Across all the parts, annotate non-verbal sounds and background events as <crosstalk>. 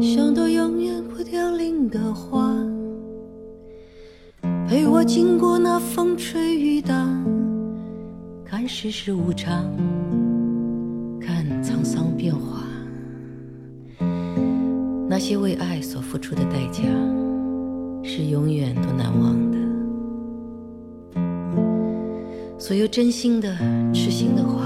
像朵永远不凋零的花陪我经过那风吹雨打看世事无常看沧桑变化。那些为爱所付出的代价是永远都难忘的。所有真心的痴心的话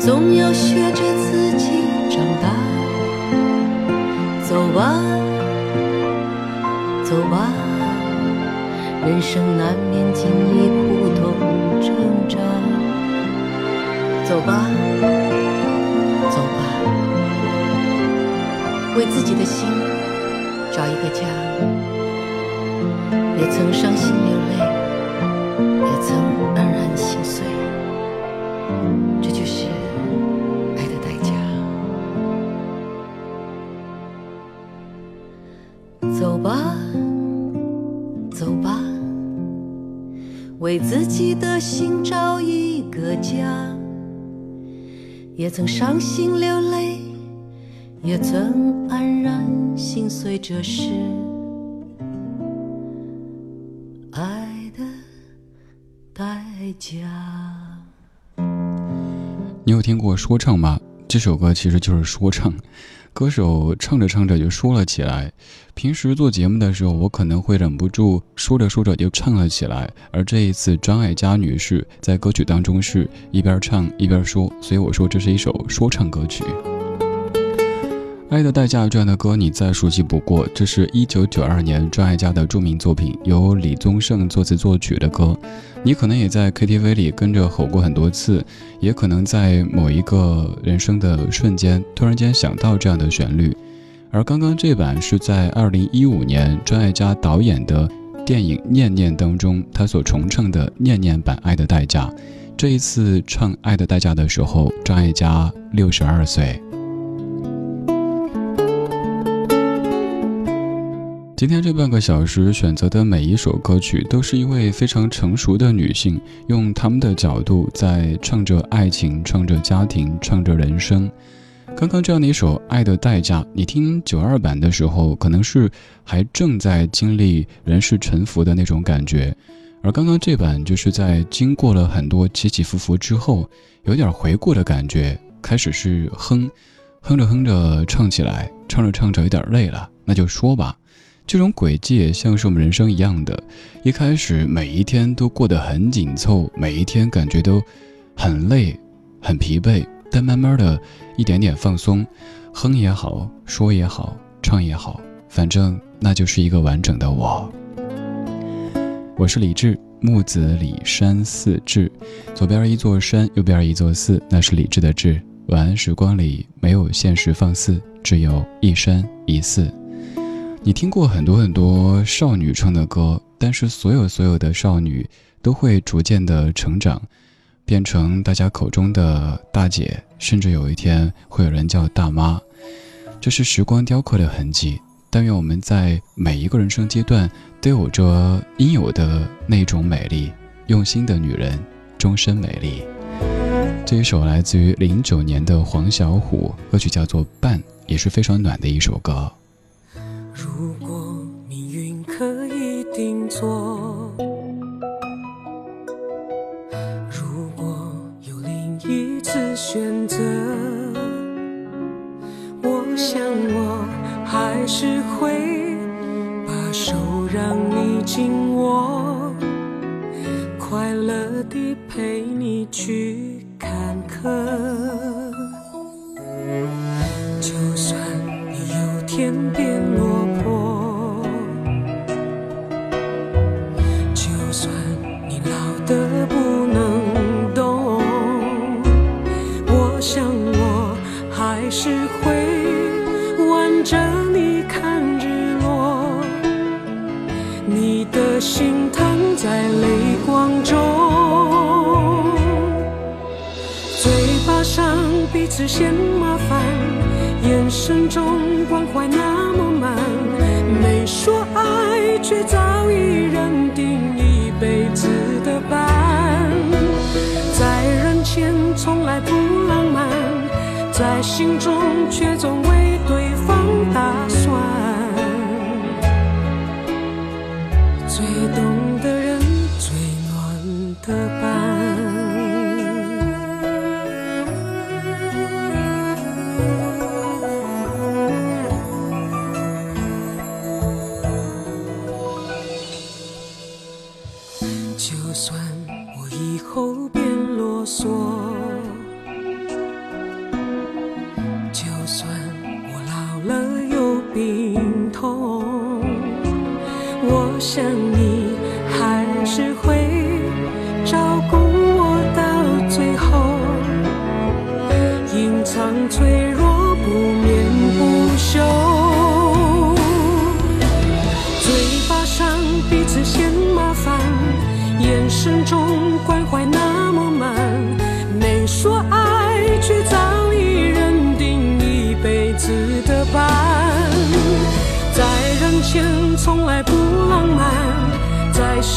总要学着自己长大。走吧走吧人生难免经历苦痛挣扎。走吧走吧为自己的心找一个家。也曾伤心走吧，走吧，为自己的心找一个家，也曾伤心流泪。也曾黯然心碎，这是爱的代价。你有听过说唱吗？这首歌其实就是说唱，歌手唱着唱着就说了起来。平时做节目的时候，我可能会忍不住说着说着就唱了起来，而这一次张艾嘉女士在歌曲当中是一边唱一边说，所以我说这是一首说唱歌曲。《爱的代价》这样的歌你再熟悉不过，这是一九九二年张艾嘉的著名作品，由李宗盛作词作曲的歌。你可能也在 KTV 里跟着吼过很多次，也可能在某一个人生的瞬间突然间想到这样的旋律。而刚刚这版是在二零一五年张艾嘉导演的电影《念念》当中，他所重唱的《念念版爱的代价》。这一次唱《爱的代价》的时候，张艾嘉六十二岁。今天这半个小时选择的每一首歌曲，都是一位非常成熟的女性，用他们的角度在唱着爱情、唱着家庭、唱着人生。刚刚这样的一首《爱的代价》，你听九二版的时候，可能是还正在经历人世沉浮的那种感觉，而刚刚这版就是在经过了很多起起伏伏之后，有点回顾的感觉。开始是哼，哼着哼着唱起来，唱着唱着有点累了，那就说吧。这种轨迹也像是我们人生一样的，一开始每一天都过得很紧凑，每一天感觉都很累、很疲惫，但慢慢的一点点放松，哼也好，说也好，唱也好，反正那就是一个完整的我。我是李志，木子李山寺志，左边一座山，右边一座寺，那是李志的志。晚安时光里没有现实放肆，只有一山一寺。你听过很多很多少女唱的歌，但是所有所有的少女都会逐渐的成长，变成大家口中的大姐，甚至有一天会有人叫大妈。这是时光雕刻的痕迹。但愿我们在每一个人生阶段都有着应有的那种美丽。用心的女人，终身美丽。这一首来自于零九年的黄小琥，歌曲叫做《伴》，也是非常暖的一首歌。如果命运可以定做，如果有另一次选择，我想我还是会把手让你紧握，快乐地陪你去坎坷。就算你有天变上彼此。嫌麻烦，眼神中关怀那么满，没说爱，却早已认定一辈子的伴。在人前从来不浪漫，在心中却总为对方打算。想你。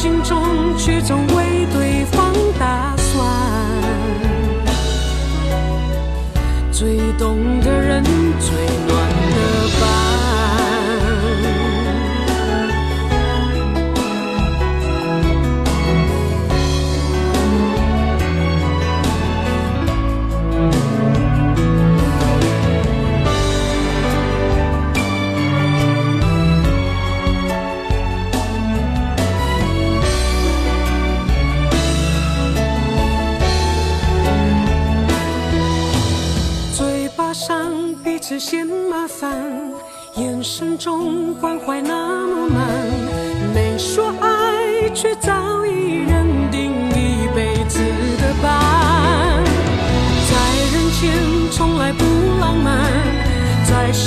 心中却总为对方打算，最懂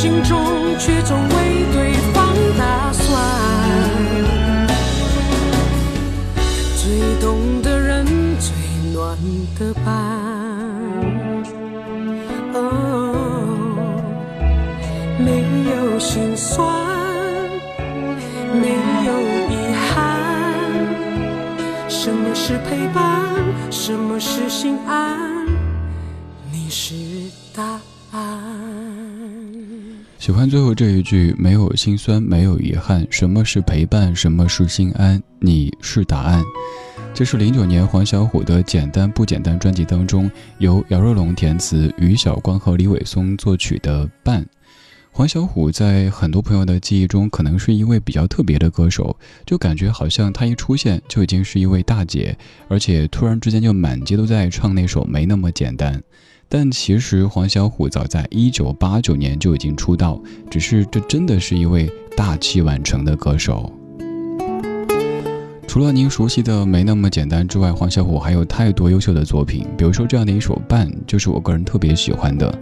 心中却总为对方打算。最懂的人，最暖的伴。哦，没有心酸，没有遗憾。什么是陪伴？什么是心安？喜欢最后这一句：没有心酸，没有遗憾。什么是陪伴？什么是心安？你是答案。这是零九年黄小琥的《简单不简单》专辑当中，由姚若龙填词，于晓光和李伟松作曲的《伴》。黄小琥在很多朋友的记忆中，可能是一位比较特别的歌手，就感觉好像她一出现就已经是一位大姐，而且突然之间就满街都在唱那首《没那么简单》。但其实黄小琥早在一九八九年就已经出道，只是这真的是一位大器晚成的歌手。除了您熟悉的《没那么简单》之外，黄小琥还有太多优秀的作品，比如说这样的一首《伴》，就是我个人特别喜欢的。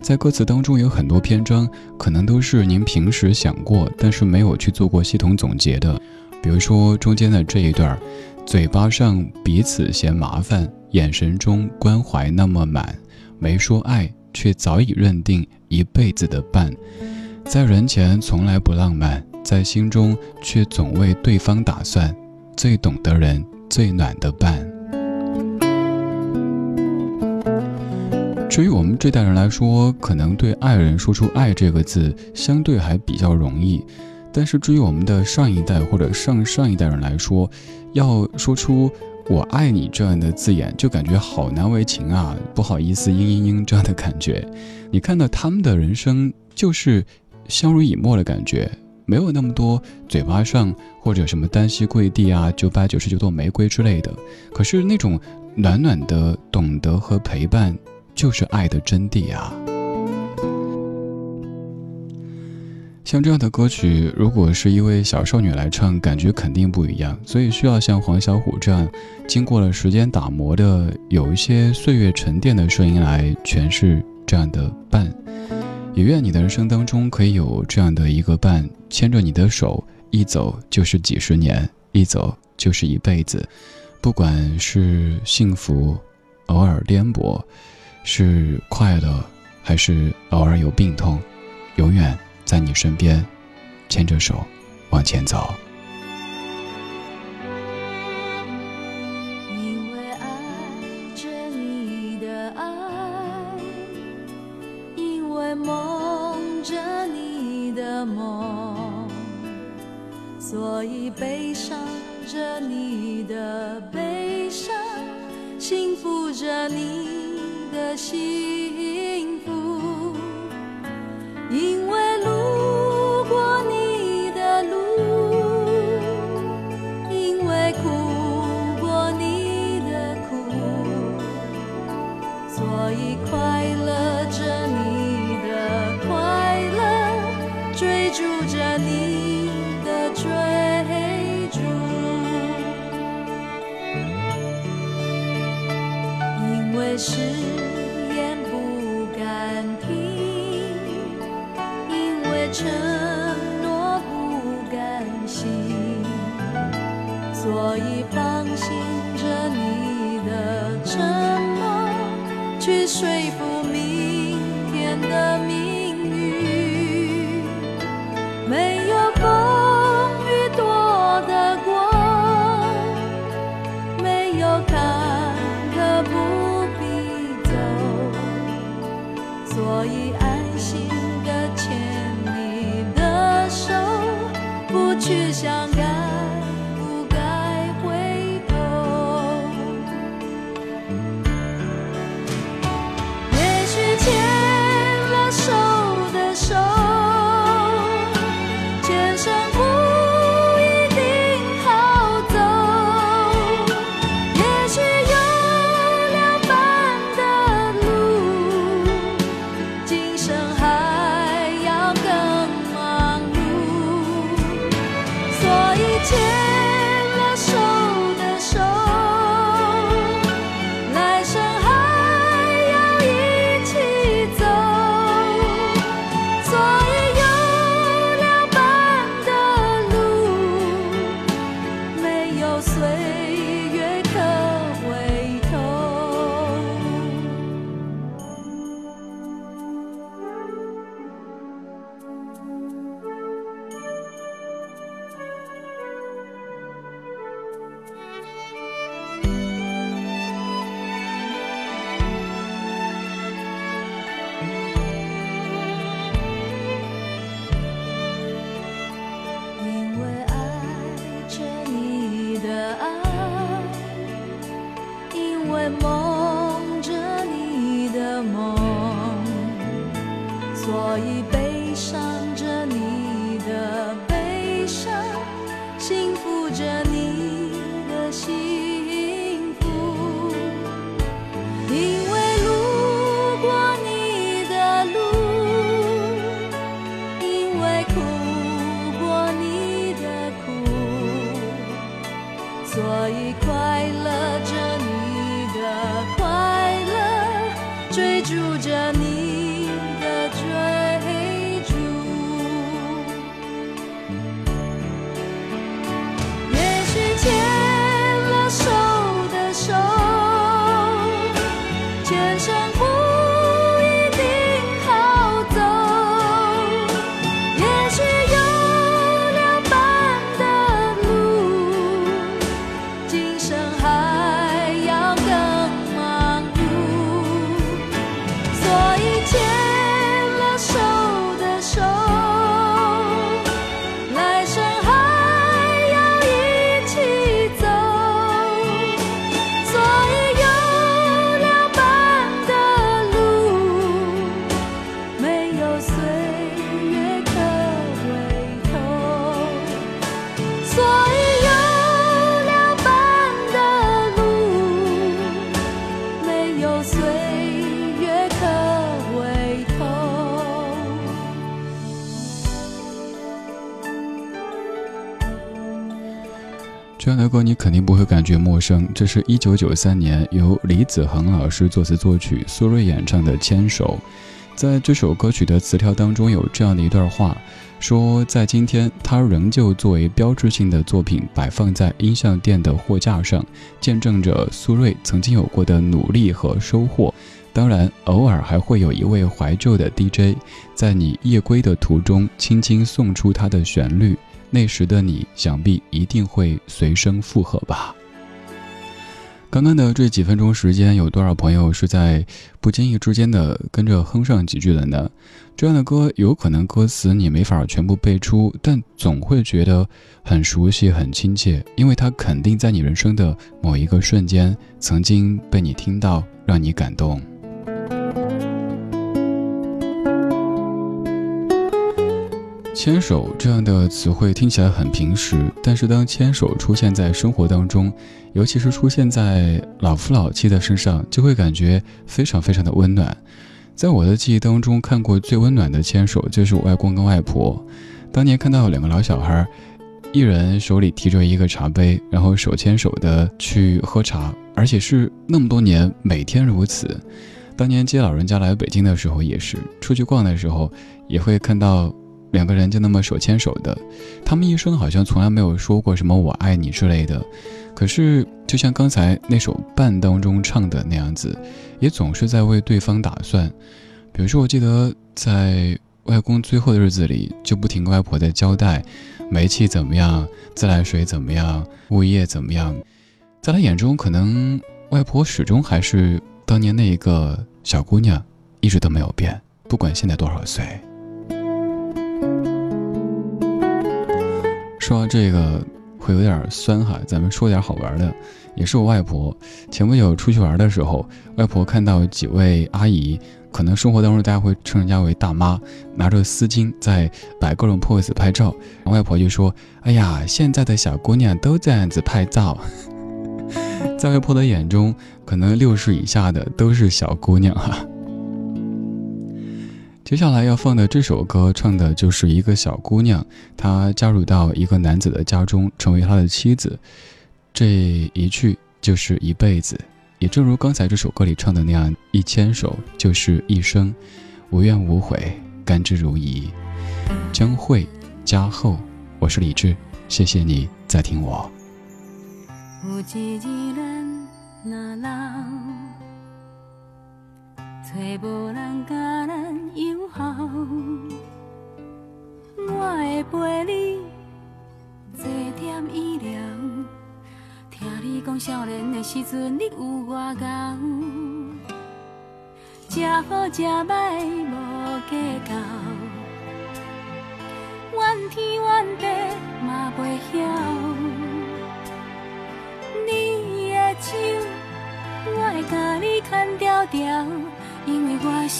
在歌词当中有很多篇章，可能都是您平时想过，但是没有去做过系统总结的。比如说中间的这一段，嘴巴上彼此嫌麻烦，眼神中关怀那么满，没说爱，却早已认定一辈子的伴。在人前从来不浪漫，在心中却总为对方打算，最懂的人，最暖的伴。至于我们这代人来说，可能对爱人说出“爱”这个字相对还比较容易，但是至于我们的上一代或者上上一代人来说，要说出“我爱你”这样的字眼，就感觉好难为情啊！不好意思，嘤嘤嘤这样的感觉。你看到他们的人生就是相濡以沫的感觉，没有那么多嘴巴上或者什么单膝跪地啊、九百九十九朵玫瑰之类的，可是那种暖暖的懂得和陪伴。就是爱的真谛啊！像这样的歌曲，如果是一位小少女来唱，感觉肯定不一样。所以需要像黄小琥这样，经过了时间打磨的，有一些岁月沉淀的声音来诠释这样的伴。也愿你的人生当中可以有这样的一个伴，牵着你的手，一走就是几十年，一走就是一辈子。不管是幸福，偶尔颠簸。是快乐，还是偶尔有病痛？永远在你身边，牵着手往前走。因为爱着你的爱，因为梦着你的梦，所以悲伤着你的悲伤，幸福着你。的心也是。这样的歌你肯定不会感觉陌生，这是一九九三年由李子恒老师作词作曲，苏芮演唱的《牵手》。在这首歌曲的词条当中有这样的一段话，说在今天，它仍旧作为标志性的作品摆放在音像店的货架上，见证着苏芮曾经有过的努力和收获。当然，偶尔还会有一位怀旧的 DJ，在你夜归的途中，轻轻送出它的旋律。那时的你，想必一定会随声附和吧。刚刚的这几分钟时间，有多少朋友是在不经意之间的跟着哼上几句的呢？这样的歌，有可能歌词你没法全部背出，但总会觉得很熟悉、很亲切，因为它肯定在你人生的某一个瞬间，曾经被你听到，让你感动。牵手这样的词汇听起来很平时，但是当牵手出现在生活当中，尤其是出现在老夫老妻的身上，就会感觉非常非常的温暖。在我的记忆当中，看过最温暖的牵手就是我外公跟外婆。当年看到两个老小孩，一人手里提着一个茶杯，然后手牵手的去喝茶，而且是那么多年每天如此。当年接老人家来北京的时候，也是出去逛的时候，也会看到。两个人就那么手牵手的，他们一生好像从来没有说过什么“我爱你”之类的，可是就像刚才那首伴当中唱的那样子，也总是在为对方打算。比如说，我记得在外公最后的日子里，就不停跟外婆在交代煤气怎么样，自来水怎么样，物业怎么样。在他眼中，可能外婆始终还是当年那一个小姑娘，一直都没有变，不管现在多少岁。说这个会有点酸哈，咱们说点好玩的，也是我外婆。前不久出去玩的时候，外婆看到几位阿姨，可能生活当中大家会称人家为大妈，拿着丝巾在摆各种 pose 拍照。然后外婆就说：“哎呀，现在的小姑娘都这样子拍照。” <laughs> 在外婆的眼中，可能六十以下的都是小姑娘哈。接下来要放的这首歌，唱的就是一个小姑娘，她加入到一个男子的家中，成为他的妻子。这一去就是一辈子，也正如刚才这首歌里唱的那样，一牵手就是一生，无怨无悔，甘之如饴。将会加厚，我是李志，谢谢你在听我。时阵，你有偌敖，食好食歹无计较，怨天怨地嘛袂晓。你的手，我会掉，因为我是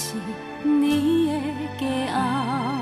你的骄傲。